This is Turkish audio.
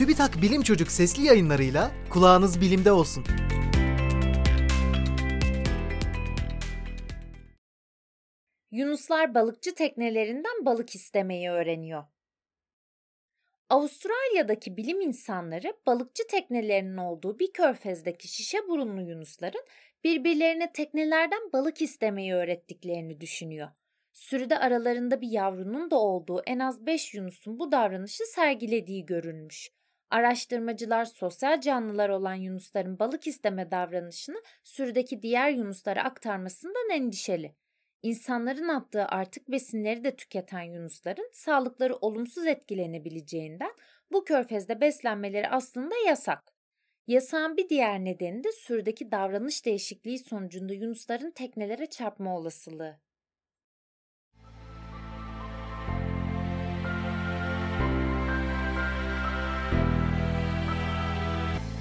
TÜBİTAK Bilim Çocuk sesli yayınlarıyla kulağınız bilimde olsun. Yunuslar balıkçı teknelerinden balık istemeyi öğreniyor. Avustralya'daki bilim insanları balıkçı teknelerinin olduğu bir körfezdeki şişe burunlu yunusların birbirlerine teknelerden balık istemeyi öğrettiklerini düşünüyor. Sürüde aralarında bir yavrunun da olduğu en az 5 yunusun bu davranışı sergilediği görülmüş. Araştırmacılar sosyal canlılar olan yunusların balık isteme davranışını sürüdeki diğer yunuslara aktarmasından endişeli. İnsanların attığı artık besinleri de tüketen yunusların sağlıkları olumsuz etkilenebileceğinden bu körfezde beslenmeleri aslında yasak. Yasağın bir diğer nedeni de sürüdeki davranış değişikliği sonucunda yunusların teknelere çarpma olasılığı.